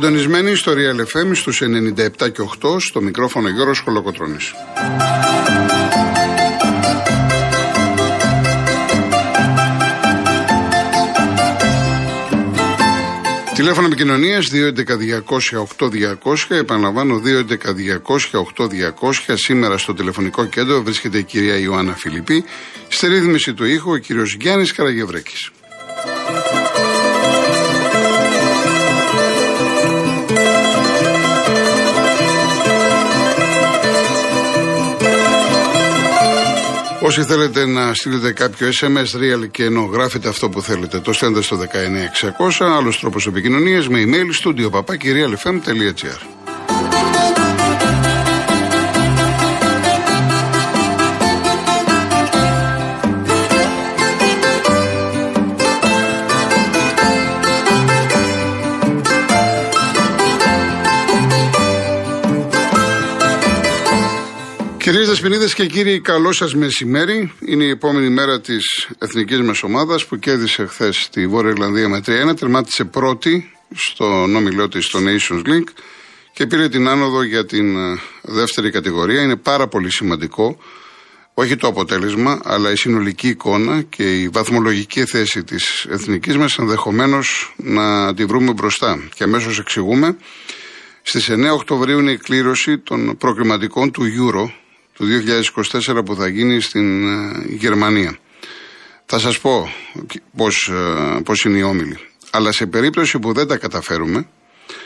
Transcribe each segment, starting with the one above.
Είστε συντονισμένοι στο Real FM στους 97 και 8 στο μικρόφωνο Γιώργος Χολοκοτρώνης. Τηλέφωνο επικοινωνίας 211-200-8200. Επαναλαμβάνω 211-200-8200. Σήμερα στο τηλεφωνικό κέντρο βρίσκεται η κυρία Ιωάννα Φιλιππή. Στη ρύθμιση του ήχου ο κύριος Γιάννης Καραγευρέκης. Όσοι θέλετε να στείλετε κάποιο SMS real και ενώ γράφετε αυτό που θέλετε, το στέλνετε στο 19600. Άλλος τρόπος επικοινωνίας με email studio papakirialfm.gr. Κυρίες Δεσποινίδες και κύριοι, καλό σας μεσημέρι. Είναι η επόμενη μέρα της εθνικής μας ομάδας που κέρδισε χθες τη Βόρεια Ιρλανδία με 3-1. Τερμάτισε πρώτη στο όμιλό της στο Nations League και πήρε την άνοδο για την ε, δεύτερη κατηγορία. Είναι πάρα πολύ σημαντικό όχι το αποτέλεσμα, αλλά η συνολική εικόνα και η βαθμολογική θέση της εθνικής μας ενδεχομένως να τη βρούμε μπροστά. Και αμέσως εξηγούμε. Στις 9 Οκτωβρίου είναι η κλήρωση των προκριματικών του Euro του 2024 που θα γίνει στην ε, Γερμανία. Θα σας πω πώς, ε, πώς είναι οι όμιλοι. Αλλά σε περίπτωση που δεν τα καταφέρουμε,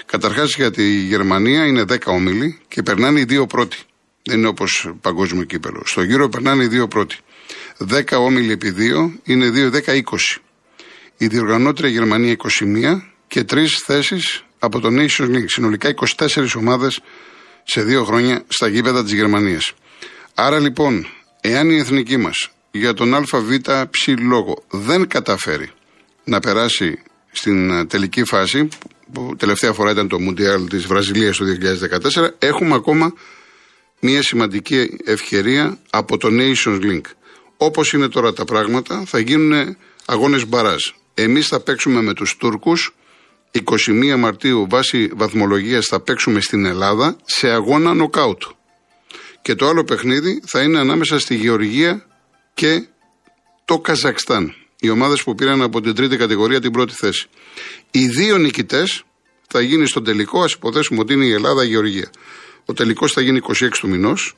καταρχάς για τη Γερμανία είναι 10 όμιλοι και περνάνε οι δύο πρώτοι. Δεν είναι όπως παγκόσμιο κύπελο. Στο γύρο περνάνε οι δύο πρώτοι. 10 όμιλοι επί 2 είναι 2, 10, 20. Η διοργανώτρια Γερμανία 21 και 3 θέσεις από το Nations League. Συνολικά 24 ομάδες σε δύο χρόνια στα γήπεδα της Γερμανίας. Άρα λοιπόν, εάν η εθνική μας για τον ΑΒ ψη λόγο δεν καταφέρει να περάσει στην ε, τελική φάση, που τελευταία φορά ήταν το Μουντιάλ της Βραζιλίας το 2014, έχουμε ακόμα μια σημαντική ευκαιρία από το Nations Link. Όπως είναι τώρα τα πράγματα, θα γίνουν αγώνες μπαράζ. Εμείς θα παίξουμε με τους Τούρκους, 21 Μαρτίου βάσει βαθμολογίας θα παίξουμε στην Ελλάδα σε αγώνα νοκάουτ. Και το άλλο παιχνίδι θα είναι ανάμεσα στη Γεωργία και το Καζακστάν. Οι ομάδες που πήραν από την τρίτη κατηγορία την πρώτη θέση. Οι δύο νικητές θα γίνει στον τελικό, ας υποθέσουμε ότι είναι η Ελλάδα-Γεωργία. Ο τελικός θα γίνει 26 του μηνός,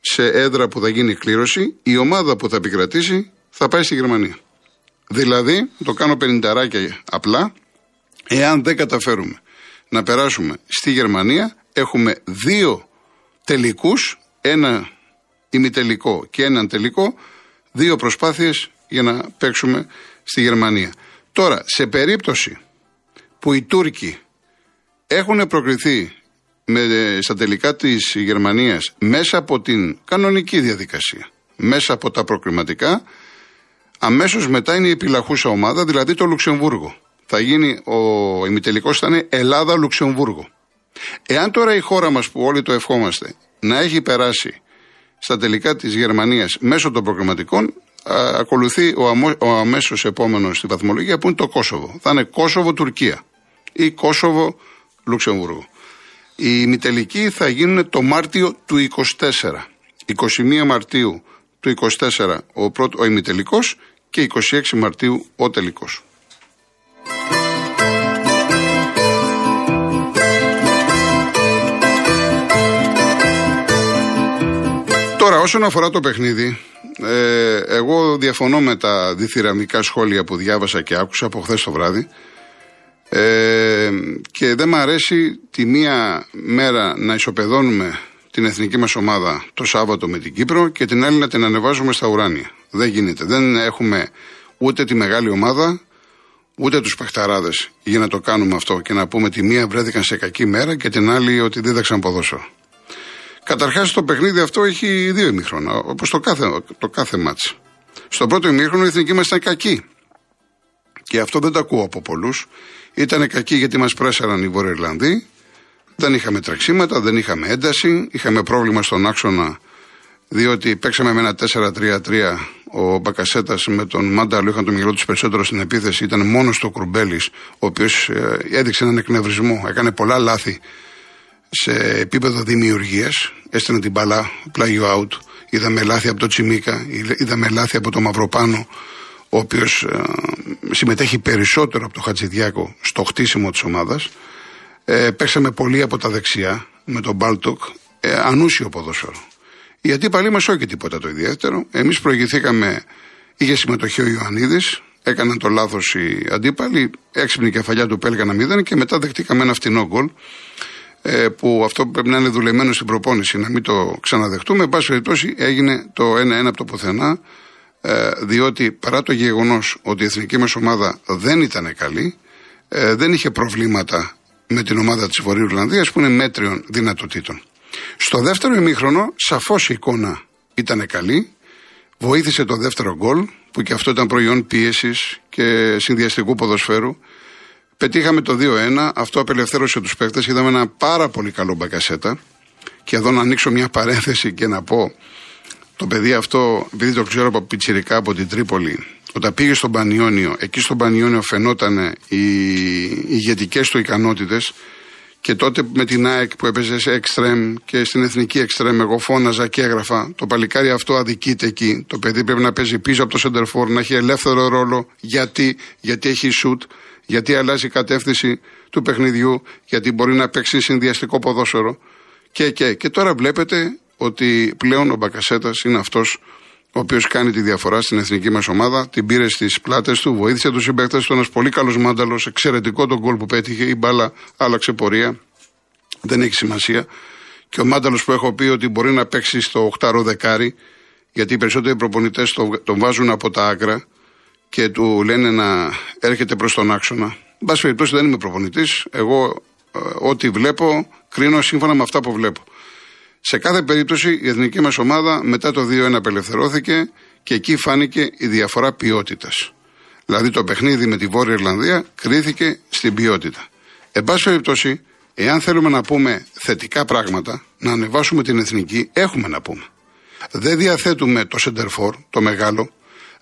σε έδρα που θα γίνει κλήρωση, η ομάδα που θα επικρατήσει θα πάει στη Γερμανία. Δηλαδή, το κάνω πενινταράκια απλά, εάν δεν καταφέρουμε να περάσουμε στη Γερμανία, έχουμε δύο τελικούς, ένα ημιτελικό και έναν τελικό, δύο προσπάθειες για να παίξουμε στη Γερμανία. Τώρα, σε περίπτωση που οι Τούρκοι έχουν προκριθεί με, στα τελικά της Γερμανίας μέσα από την κανονική διαδικασία, μέσα από τα προκριματικά, αμέσως μετά είναι η επιλαχούσα ομάδα, δηλαδή το Λουξεμβούργο. Θα γίνει ο ημιτελικός θα είναι Ελλάδα-Λουξεμβούργο. Εάν τώρα η χώρα μας που όλοι το ευχόμαστε να έχει περάσει στα τελικά της Γερμανίας μέσω των προγραμματικών ακολουθεί ο, αμο, ο αμέσως επόμενος στη βαθμολογία που είναι το Κόσοβο. Θα είναι Κόσοβο-Τουρκία ή Κόσοβο-Λουξεμβούργο. Οι ημιτελικοί θα γίνουν το Μάρτιο του 24. 21 Μαρτίου του 24 ο, πρώτο, ο ημιτελικός και 26 Μαρτίου ο τελικός. Τώρα, όσον αφορά το παιχνίδι, ε, εγώ διαφωνώ με τα διθυραμικά σχόλια που διάβασα και άκουσα από χθες το βράδυ. Ε, και δεν μ' αρέσει τη μία μέρα να ισοπεδώνουμε την εθνική μας ομάδα το Σάββατο με την Κύπρο και την άλλη να την ανεβάζουμε στα ουράνια. Δεν γίνεται. Δεν έχουμε ούτε τη μεγάλη ομάδα, ούτε τους παιχταράδες για να το κάνουμε αυτό και να πούμε τη μία βρέθηκαν σε κακή μέρα και την άλλη ότι δίδαξαν ποδόσφαιρο. Καταρχάς το παιχνίδι αυτό έχει δύο ημίχρονα, όπως το κάθε, το κάθε μάτς. Στο πρώτο ημίχρονο η εθνική μας ήταν κακή. Και αυτό δεν το ακούω από πολλούς. Ήταν κακή γιατί μας πρέσαραν οι Βορειοϊρλανδοί. Δεν είχαμε τρεξίματα, δεν είχαμε ένταση. Είχαμε πρόβλημα στον άξονα, διότι παίξαμε με ένα 4-3-3 Ο Μπακασέτας με τον Μάνταλο είχαν το μυαλό τους περισσότερο στην επίθεση. Ήταν μόνος στο Κρουμπέλη, ο οποίος ε, έδειξε έναν εκνευρισμό. Έκανε πολλά λάθη σε επίπεδο δημιουργίας. Έστειλε την μπαλά, πλάγιο out. Είδαμε λάθη από το Τσιμίκα, είδαμε λάθη από το Μαυροπάνο, ο οποίος ε, συμμετέχει περισσότερο από το Χατζηδιάκο στο χτίσιμο της ομάδας. Ε, παίξαμε πολύ από τα δεξιά με τον Μπάλτοκ. Ε, ανούσιο ποδόσφαιρο. Οι αντίπαλοι μας όχι τίποτα το ιδιαίτερο. Εμείς προηγηθήκαμε, είχε συμμετοχή ο Ιωαννίδης, έκαναν το λάθος οι αντίπαλοι, έξυπνη κεφαλιά του πέλγανα μηδέν και μετά δεχτήκαμε ένα φτηνό γκολ. Ε, που αυτό πρέπει να είναι δουλεμένο στην προπόνηση, να μην το ξαναδεχτούμε. Εν πάση περιπτώσει, έγινε το 1-1 από το πουθενά, ε, διότι παρά το γεγονός ότι η εθνική μας ομάδα δεν ήταν καλή, ε, δεν είχε προβλήματα με την ομάδα της Βορείου Ιρλανδίας που είναι μέτριων δυνατοτήτων. Στο δεύτερο ημίχρονο, σαφώς η εικόνα ήταν καλή. Βοήθησε το δεύτερο γκολ, που και αυτό ήταν προϊόν πίεσης και συνδυαστικού ποδοσφαίρου. Πετύχαμε το 2-1, αυτό απελευθέρωσε τους παίκτες. Είδαμε ένα πάρα πολύ καλό μπακασέτα. Και εδώ να ανοίξω μια παρένθεση και να πω, το παιδί αυτό, επειδή το ξέρω από πιτσιρικά από την Τρίπολη, όταν πήγε στον Πανιόνιο, εκεί στον Πανιόνιο φαινόταν οι ηγετικές του ικανότητες και τότε με την ΑΕΚ που έπαιζε σε εξτρέμ και στην εθνική εξτρέμ, εγώ φώναζα και έγραφα. Το παλικάρι αυτό αδικείται εκεί. Το παιδί πρέπει να παίζει πίσω από το σεντερφόρ, να έχει ελεύθερο ρόλο. Γιατί, γιατί έχει σουτ, γιατί αλλάζει η κατεύθυνση του παιχνιδιού, γιατί μπορεί να παίξει συνδυαστικό ποδόσφαιρο. Και, και, και τώρα βλέπετε ότι πλέον ο Μπακασέτας είναι αυτός ο οποίος κάνει τη διαφορά στην εθνική μας ομάδα. Την πήρε στις πλάτες του, βοήθησε τους συμπαίκτες του. Ένας πολύ καλός μάνταλος, εξαιρετικό τον γκολ που πέτυχε. Η μπάλα άλλαξε πορεία. Δεν έχει σημασία. Και ο μάνταλος που έχω πει ότι μπορεί να παίξει στο 8 δεκάρι, γιατί οι περισσότεροι προπονητές τον βάζουν από τα άκρα και του λένε να έρχεται προς τον άξονα. Εν πάση περιπτώσει δεν είμαι προπονητής. Εγώ ε, ό,τι βλέπω κρίνω σύμφωνα με αυτά που βλέπω. Σε κάθε περίπτωση η εθνική μας ομάδα μετά το 2-1 απελευθερώθηκε και εκεί φάνηκε η διαφορά ποιότητας. Δηλαδή το παιχνίδι με τη Βόρεια Ιρλανδία κρίθηκε στην ποιότητα. Εν πάση περιπτώσει, εάν θέλουμε να πούμε θετικά πράγματα, να ανεβάσουμε την εθνική, έχουμε να πούμε. Δεν διαθέτουμε το σεντερφόρ, το μεγάλο,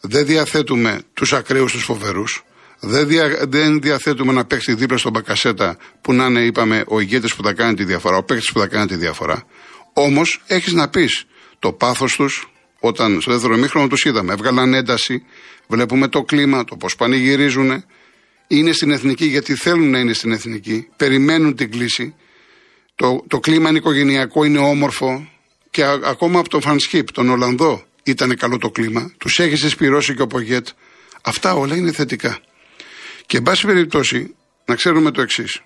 δεν διαθέτουμε τους ακραίους τους φοβερούς, δεν, δια, δεν διαθέτουμε να παίξει δίπλα στον Μπακασέτα που να είναι, είπαμε, ο ηγέτης που θα κάνει τη διαφορά, ο παίκτης που θα κάνει τη διαφορά. Όμως έχεις να πεις το πάθος τους, όταν στο δεύτερο μήχρονο τους είδαμε, έβγαλαν ένταση, βλέπουμε το κλίμα, το πώς πανηγυρίζουν. Είναι στην εθνική γιατί θέλουν να είναι στην εθνική, περιμένουν την κλίση. Το, το κλίμα είναι οικογενειακό, είναι όμορφο και ακόμα από τον Φανσκίπ, τον Ολλανδό, ήταν καλό το κλίμα. Τους έχεις συσπηρώσει και ο Πογέτ. Αυτά όλα είναι θετικά. Και εν πάση περιπτώσει, να ξέρουμε το εξής.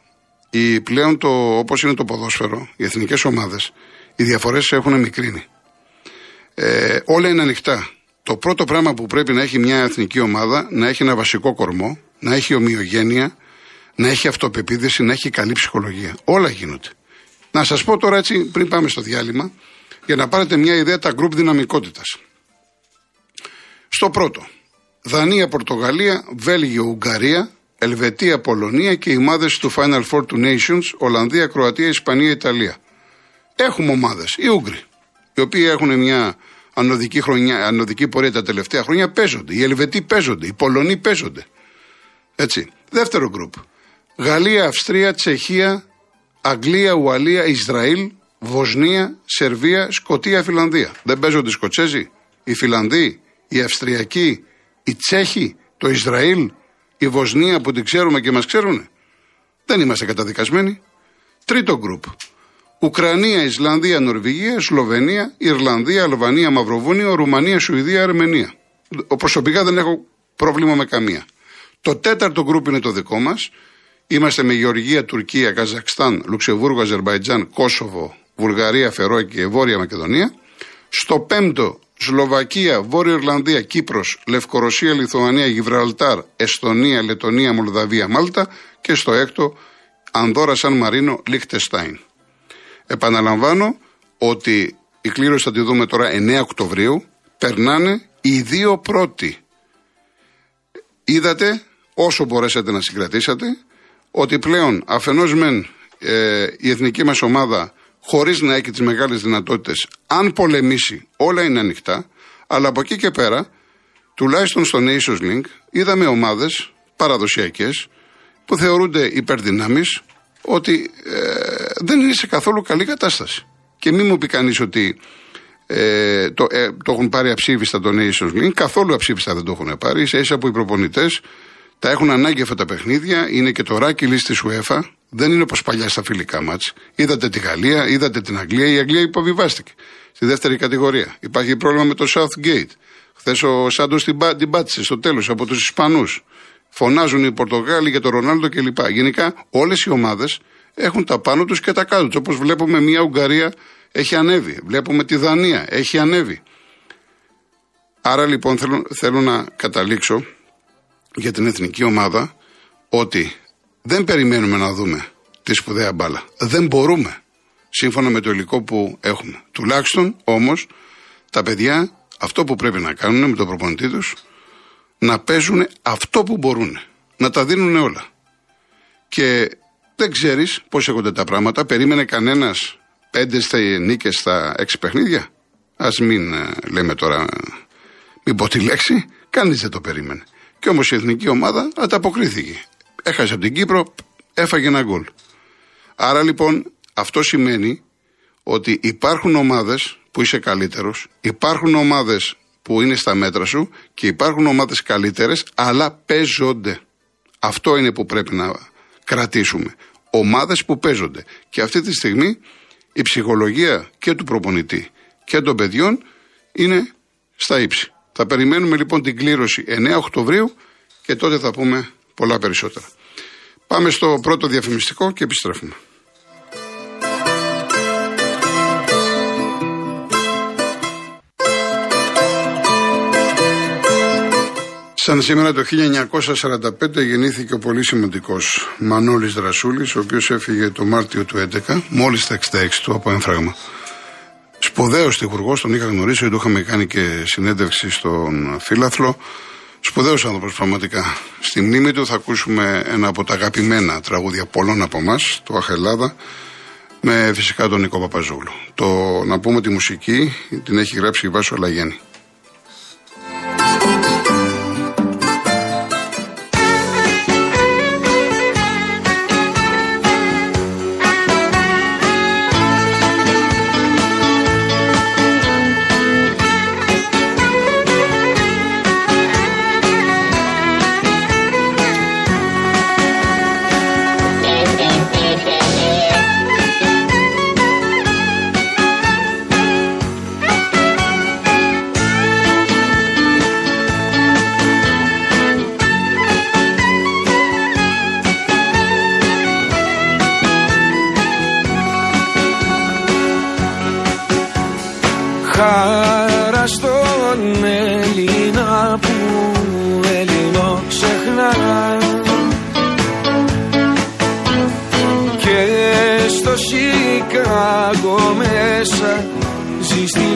Πλέον το, όπως είναι το ποδόσφαιρο, οι εθνικές ομάδες, οι διαφορές έχουν μικρύνει. Ε, όλα είναι ανοιχτά. Το πρώτο πράγμα που πρέπει να έχει μια εθνική ομάδα να έχει ένα βασικό κορμό, να έχει ομοιογένεια, να έχει αυτοπεποίθηση, να έχει καλή ψυχολογία. Όλα γίνονται. Να σας πω τώρα έτσι, πριν πάμε στο διάλειμμα, για να πάρετε μια ιδέα τα γκρουπ δυναμικότητας. Στο πρώτο, Δανία, Πορτογαλία, Βέλγιο, Ουγγαρία, Ελβετία, Πολωνία και οι ομάδες του Final Four του Nations, Ολλανδία, Κροατία, Ισπανία, Ιταλία. Έχουμε ομάδες, οι Ούγγροι, οι οποίοι έχουν μια ανωδική, χρονιά, ανωδική πορεία τα τελευταία χρόνια, παίζονται. Οι Ελβετοί παίζονται, οι Πολωνοί παίζονται. Έτσι. Δεύτερο γκρουπ. Γαλλία, Αυστρία, Τσεχία, Αγγλία, Ουαλία, Ισραήλ, Βοσνία, Σερβία, Σκοτία, Φιλανδία. Δεν παίζονται οι Σκοτσέζοι, οι Φιλανδοί, οι Αυστριακοί, οι Τσέχοι, το Ισραήλ, η Βοσνία που την ξέρουμε και μας ξέρουν. Δεν είμαστε καταδικασμένοι. Τρίτο γκρουπ. Ουκρανία, Ισλανδία, Νορβηγία, Σλοβενία, Ιρλανδία, Αλβανία, Μαυροβούνιο, Ρουμανία, Σουηδία, Αρμενία. Προσωπικά δεν έχω πρόβλημα με καμία. Το τέταρτο γκρουπ είναι το δικό μας. Είμαστε με Γεωργία, Τουρκία, Καζακστάν, Λουξεμβούργο, Αζερβαϊτζάν, Κόσοβο, Βουλγαρία, Φερόη και Βόρεια Μακεδονία. Στο πέμπτο, Σλοβακία, Βόρεια Ιρλανδία, Κύπρος, Λευκορωσία, Λιθουανία, Γιβραλτάρ, Εστονία, Λετωνία, Μολδαβία, Μάλτα. Και στο έκτο, Ανδόρα, Σαν Μαρίνο, Λίχτεστάιν. Επαναλαμβάνω ότι η κλήρωση θα τη δούμε τώρα 9 Οκτωβρίου. Περνάνε οι δύο πρώτοι. Είδατε όσο μπορέσατε να συγκρατήσατε ότι πλέον αφενός μεν ε, η εθνική μας ομάδα χωρίς να έχει τις μεγάλες δυνατότητες αν πολεμήσει όλα είναι ανοιχτά αλλά από εκεί και πέρα τουλάχιστον στο Nations Link είδαμε ομάδες παραδοσιακές που θεωρούνται υπερδυνάμεις ότι ε, δεν είναι σε καθόλου καλή κατάσταση. Και μην μου πει κανείς ότι ε, το, ε, το έχουν πάρει αψήφιστα το Nations League. Καθόλου αψήφιστα δεν το έχουν πάρει. Σε ίσα που οι προπονητές τα έχουν ανάγκη αυτά τα παιχνίδια. Είναι και το ράκι λίστη UEFA. Δεν είναι όπως παλιά στα φιλικά μάτς. Είδατε τη Γαλλία, είδατε την Αγγλία. Η Αγγλία υποβιβάστηκε στη δεύτερη κατηγορία. Υπάρχει πρόβλημα με το Southgate. Χθες ο Σάντος την, την πάτησε στο τέλος από τους Ισπανούς. Φωνάζουν οι Πορτογάλοι για τον Ρονάλντο κλπ. Γενικά όλες οι ομάδες έχουν τα πάνω τους και τα κάτω τους. Όπως βλέπουμε μια Ουγγαρία έχει ανέβει. Βλέπουμε τη Δανία έχει ανέβει. Άρα λοιπόν θέλω, θέλω να καταλήξω για την εθνική ομάδα ότι δεν περιμένουμε να δούμε τη σπουδαία μπάλα. Δεν μπορούμε σύμφωνα με το υλικό που έχουμε. Τουλάχιστον όμως τα παιδιά αυτό που πρέπει να κάνουν με τον προπονητή τους να παίζουν αυτό που μπορούν. Να τα δίνουν όλα. Και δεν ξέρεις πώς έχονται τα πράγματα. Περίμενε κανένας πέντες στα νίκες στα έξι παιχνίδια; Α μην ε, λέμε τώρα, μην πω τη λέξη, κανείς δεν το περίμενε. Και όμως η εθνική ομάδα ανταποκρίθηκε. Έχασε από την Κύπρο, έφαγε ένα γκολ. Άρα λοιπόν αυτό σημαίνει ότι υπάρχουν ομάδες που είσαι καλύτερος, υπάρχουν ομάδες που είναι στα μέτρα σου και υπάρχουν ομάδες καλύτερες, αλλά παίζονται. Αυτό είναι που πρέπει να κρατήσουμε. Ομάδες που παίζονται. Και αυτή τη στιγμή η ψυχολογία και του προπονητή και των παιδιών είναι στα ύψη. Θα περιμένουμε λοιπόν την κλήρωση 9 Οκτωβρίου και τότε θα πούμε πολλά περισσότερα. Πάμε στο πρώτο διαφημιστικό και επιστρέφουμε. Σαν σήμερα το 1945 γεννήθηκε ο πολύ σημαντικός Μανώλης Δρασούλης, ο οποίος έφυγε το Μάρτιο του 2011, μόλις τα 66 του από έμφραγμα. Σπουδαίος τυχουργός, τον είχα γνωρίσει, του είχαμε κάνει και συνέντευξη στον Φίλαθλο. Σπουδαίος άνθρωπος, πραγματικά. Στη μνήμη του θα ακούσουμε ένα από τα αγαπημένα τραγούδια πολλών από εμάς, το Αχελάδα, με φυσικά τον Νικό Παπαζούλου. Το να πούμε τη μουσική την έχει γράψει η Βάσο Λαγέννη.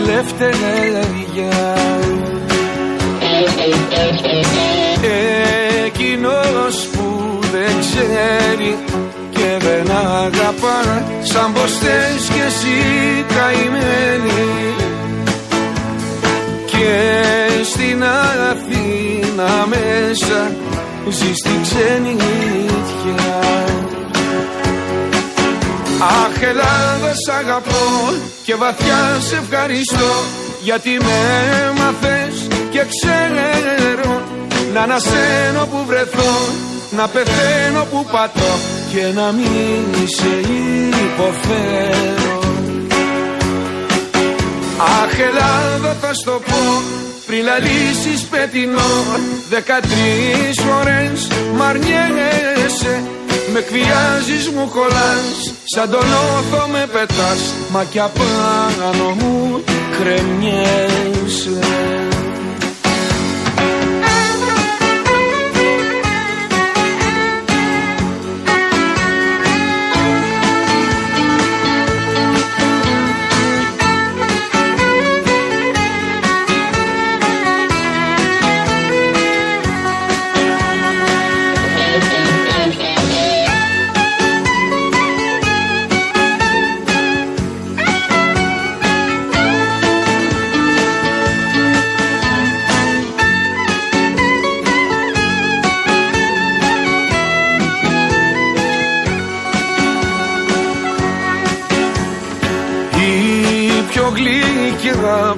Ζει στη λευτεριά Εκείνος που δεν ξέρει και δεν αγαπά σαν πως θες κι εσύ καημένη. Και στην Αθήνα μέσα ζεις στην ξενιτιά Αχ Ελλάδα σ' αγαπώ και βαθιά σε ευχαριστώ γιατί με έμαθες και ξέρω να ανασένω που βρεθώ να πεθαίνω που πατώ και να μην σε υποφέρω. Αχ Ελλάδα θα στο πω πριν λαλήσεις πετεινό Δεκατρεις φορές μ' αρνιέσαι Με κβιάζεις μου κολλάς Σαν τον όθο με πετάς Μα κι απάνω μου κρεμιέσαι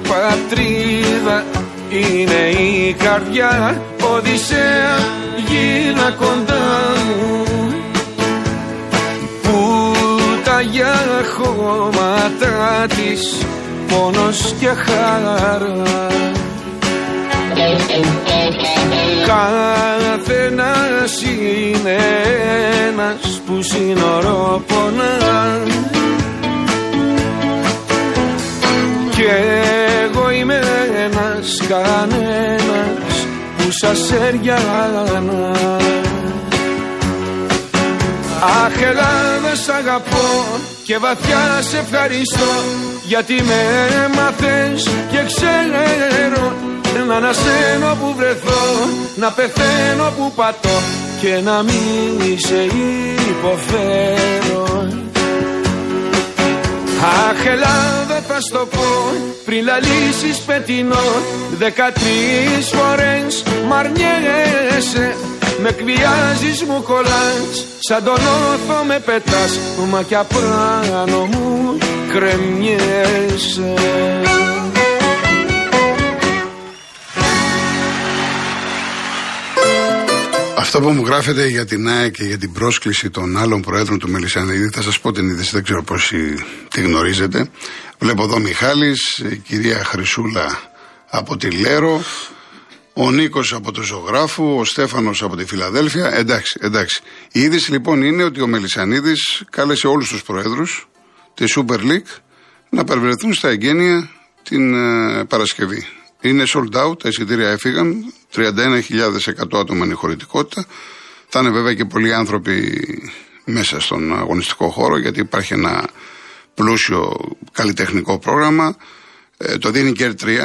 πατρίδα είναι η καρδιά Οδυσσέα γίνα κοντά μου. Που τα για χώματα της πόνος και χαρά Καθένας είναι ένας που σύνορο πονάς εγώ είμαι ένας κανένας που σας έριανα. Αχ Ελλάδα σ' αγαπώ και βαθιά σε ευχαριστώ γιατί με έμαθες και ξέρω να ανασένω που βρεθώ Να πεθαίνω που πατώ Και να μην σε υποφέρω. Αχ Ελλάδα θα στο πω. Πριν λαλήσεις πετεινό Δεκατρεις φορές μ' αρνιέσαι με κβιάζεις μου κολλάς Σαν τον όθο με πετάς. Μα κι απάνω μου κρεμιέσαι Αυτό που μου γράφετε για την ΑΕΚ και για την πρόσκληση των άλλων προέδρων του Μελισανίδη, θα σας πω την είδηση, δεν ξέρω πόσοι τη γνωρίζετε. Βλέπω εδώ Μιχάλης, η κυρία Χρυσούλα από τη Λέρο, ο Νίκος από το Ζωγράφου, ο Στέφανος από τη Φιλαδέλφια. Εντάξει, εντάξει. Η είδηση λοιπόν είναι ότι ο Μελισανίδης κάλεσε όλους τους προέδρους της Super League να παρευρεθούν στα εγγένεια την ε, Παρασκευή. Είναι sold out, τα εισιτήρια έφυγαν, 31.100 άτομα είναι η χωρητικότητα. Θα είναι βέβαια και πολλοί άνθρωποι μέσα στον αγωνιστικό χώρο, γιατί υπάρχει ένα πλούσιο καλλιτεχνικό πρόγραμμα. Ε, το δίνει και 3.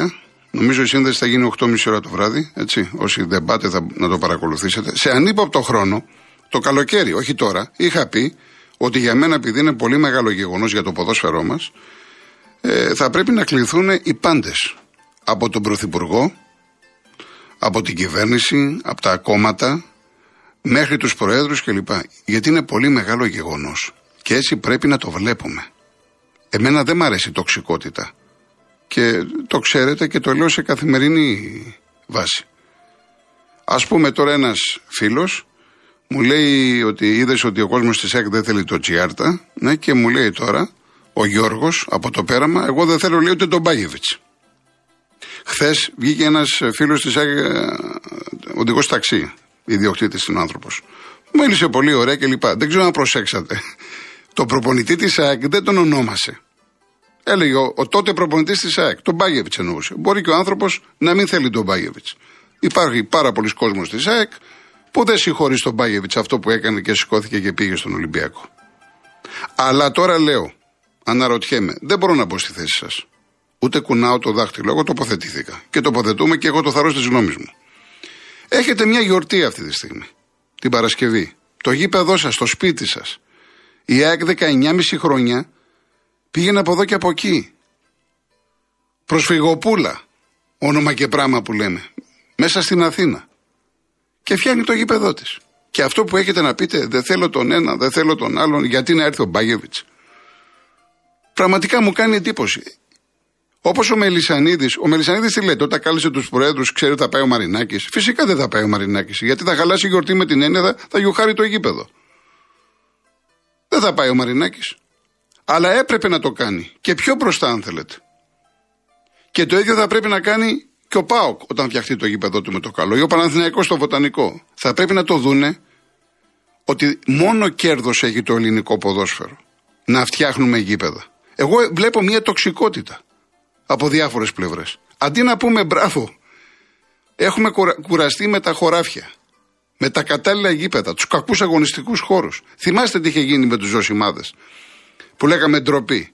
Νομίζω η σύνδεση θα γίνει 8.30 ώρα το βράδυ. Έτσι. Όσοι δεν πάτε θα να το παρακολουθήσετε. Σε ανύποπτο χρόνο, το καλοκαίρι, όχι τώρα, είχα πει ότι για μένα, επειδή είναι πολύ μεγάλο γεγονός για το ποδόσφαιρό μας, ε, θα πρέπει να κληθούν οι πάντες από τον Πρωθυπουργό, από την κυβέρνηση, από τα κόμματα, μέχρι τους προέδρους κλπ. Γιατί είναι πολύ μεγάλο γεγονός. Και έτσι πρέπει να το βλέπουμε. Εμένα δεν μ' αρέσει η τοξικότητα. Και το ξέρετε και το λέω σε καθημερινή βάση. Ας πούμε τώρα ένας φίλος μου λέει ότι είδες ότι ο κόσμος της ΕΚ δεν θέλει το Τσιάρτα ναι, και μου λέει τώρα ο Γιώργος από το πέραμα εγώ δεν θέλω λέει ούτε τον Μπάγεβιτς. Χθες βγήκε ένας φίλος της ΑΕ, οδηγός ταξί, ιδιοκτήτης είναι άνθρωπος. Μίλησε πολύ ωραία κλπ. Δεν ξέρω αν προσέξατε. Το προπονητή της ΑΕΚ δεν τον ονόμασε. Έλεγε ο, ο τότε προπονητής της ΑΕΚ, τον Μπάγεβιτς εννοούσε. Μπορεί και ο άνθρωπος να μην θέλει τον Μπάγεβιτς. Υπάρχει πάρα πολλοί κόσμος της ΑΕΚ που δεν συγχωρεί τον Μπάγεβιτς αυτό που έκανε και σηκώθηκε και πήγε στον Ολυμπιακό. Αλλά τώρα λέω, αναρωτιέμαι, δεν μπορώ να μπω στη θέση σας. Ούτε κουνάω το δάχτυλο. Εγώ τοποθετήθηκα. Και τοποθετούμε και εγώ το θαρώ τη γνώμη μου. Έχετε μια γιορτή αυτή τη στιγμή. Την Παρασκευή. Το γήπεδό σας, το σπίτι σας. Η ΑΕΚ 19,5 χρόνια πήγαινε από εδώ και από εκεί. Προσφυγοπούλα. Όνομα και πράγμα που λέμε. Μέσα στην Αθήνα. Και φτιάχνει το γήπεδό της. Και αυτό που έχετε να πείτε, δεν θέλω τον ένα, δεν θέλω τον άλλον, γιατί να έρθει ο Μπάγεβιτς. Πραγματικά μου κάνει εντύπωση. Όπως ο Μελισανίδης, ο Μελισανίδης τι λέει, όταν κάλεσε τους προέδρου, ξέρει ότι θα πάει ο Μαρινάκης. Φυσικά δεν θα πάει ο Μαρινάκης, γιατί θα χαλάσει η γιορτή με την έννοια, θα, θα γιουχάρει το γήπεδο. Δεν θα πάει ο Μαρινάκης. Αλλά έπρεπε να το κάνει. Και πιο μπροστά, αν θέλετε. Και το ίδιο θα πρέπει να κάνει και ο Πάοκ όταν φτιαχτεί το γήπεδο του με το καλό. Ή ο Παναθηναϊκός στο Βοτανικό. Θα πρέπει να το δούνε ότι μόνο κέρδος έχει το ελληνικό ποδόσφαιρο. Να φτιάχνουμε γήπεδα. Εγώ βλέπω μια τοξικότητα από διάφορες πλευρές. Αντί να πούμε μπράβο, έχουμε κουραστεί με τα χωράφια, με τα κατάλληλα γήπεδα, τους κακούς αγωνιστικούς χώρους. Θυμάστε τι είχε γίνει με τους Ζωσιμάδες, που λέγαμε ντροπή.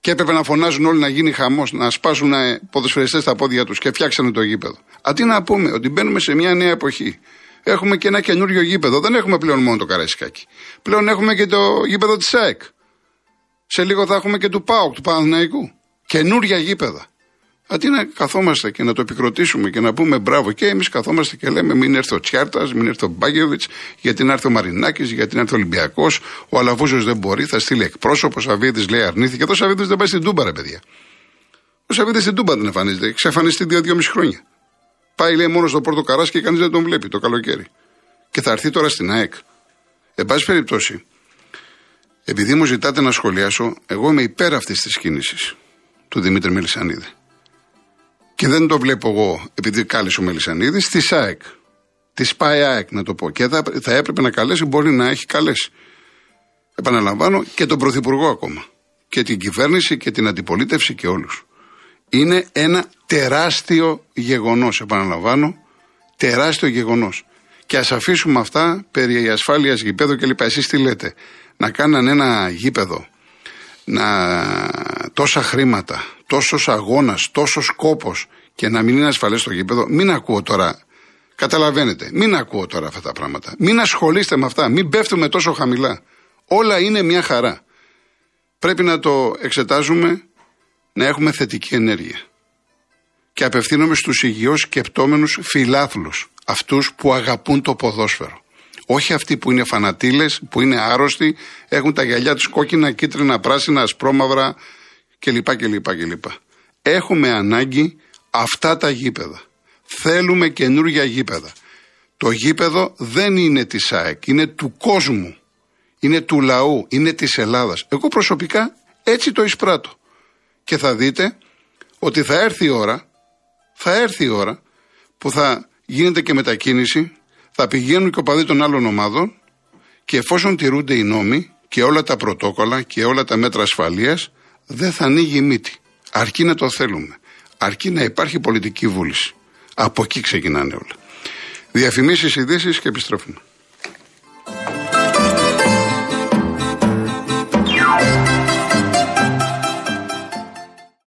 Και έπρεπε να φωνάζουν όλοι να γίνει χαμός, να σπάσουν ποδοσφαιριστές στα πόδια τους και φτιάξανε το γήπεδο. Αντί να πούμε ότι μπαίνουμε σε μια νέα εποχή. Έχουμε και ένα καινούριο γήπεδο. Δεν έχουμε πλέον μόνο το Καραϊσκάκι. Πλέον έχουμε και το γήπεδο της ΑΕΚ. Σε λίγο θα έχουμε και του ΠΑΟΚ, του Παναθηναϊκού καινούρια γήπεδα. Αντί να καθόμαστε και να το επικροτήσουμε και να πούμε μπράβο, και εμείς καθόμαστε και λέμε μην έρθει ο Τσιάρτας, μην έρθει ο Μπάγκεβιτς, γιατί να έρθει ο Μαρινάκης, γιατί να έρθει ο Ολυμπιακός, ο Αλαβούζο δεν μπορεί, θα στείλει εκπρόσωπο, ο Σαββίδης λέει αρνήθηκε. Εδώ ο Σαββίδης δεν πάει στην Τούμπα, ρε παιδιά. Ο Σαββίδης στην Τούμπα δεν εμφανίζεται. Ξεφανιστεί δύο-δυόμιση χρόνια. Πάει λέει μόνος στο Πόρτο Καράς και κανείς δεν τον βλέπει το καλοκαίρι. Και θα έρθει τώρα στην ΑΕΚ. Εν πάση περιπτώσει, επειδή μου ζητάτε να σχολιάσω, εγώ είμαι υπέρ αυτής της κίνησης του Δημήτρη Μελισανίδη. Και δεν το βλέπω εγώ επειδή κάλεσε ο Μελισανίδης, τη ΑΕΚ. Τη ΠΑΕ ΑΕΚ να το πω. Και θα, θα έπρεπε να καλέσει, μπορεί να έχει καλέσει. Επαναλαμβάνω και τον Πρωθυπουργό ακόμα. Και την κυβέρνηση και την αντιπολίτευση και όλους. Είναι ένα τεράστιο γεγονός, επαναλαμβάνω. Τεράστιο γεγονός. Και ας αφήσουμε αυτά περί ασφάλειας γηπέδου κλπ. Εσείς τι λέτε; Να κάναν ένα γήπεδο να τόσα χρήματα, τόσος αγώνας, τόσος κόπο και να μην είναι ασφαλές το γήπεδο, μην ακούω τώρα. Καταλαβαίνετε, μην ακούω τώρα αυτά τα πράγματα. Μην ασχολείστε με αυτά, μην πέφτουμε τόσο χαμηλά. Όλα είναι μια χαρά. Πρέπει να το εξετάζουμε, να έχουμε θετική ενέργεια. Και απευθύνομαι στους υγιώς σκεπτόμενους φιλάθλους, αυτούς που αγαπούν το ποδόσφαιρο. Όχι αυτοί που είναι φανατήλες, που είναι άρρωστοι, έχουν τα γυαλιά τους κόκκινα, κίτρινα, πράσινα, ασπρόμαυρα κλπ. κλπ, κλπ. Έχουμε ανάγκη αυτά τα γήπεδα. Θέλουμε καινούργια γήπεδα. Το γήπεδο δεν είναι της ΑΕΚ, είναι του κόσμου. Είναι του λαού, είναι της Ελλάδας. Εγώ προσωπικά έτσι το εισπράττω. Και θα δείτε ότι θα έρθει η ώρα, θα έρθει η ώρα που θα γίνεται και μετακίνηση θα πηγαίνουν και οπαδοί των άλλων ομάδων και εφόσον τηρούνται οι νόμοι και όλα τα πρωτόκολλα και όλα τα μέτρα ασφαλείας δεν θα ανοίγει η μύτη. Αρκεί να το θέλουμε. Αρκεί να υπάρχει πολιτική βούληση. Από εκεί ξεκινάνε όλα. Διαφημίσεις, ειδήσεις και επιστρέφουμε.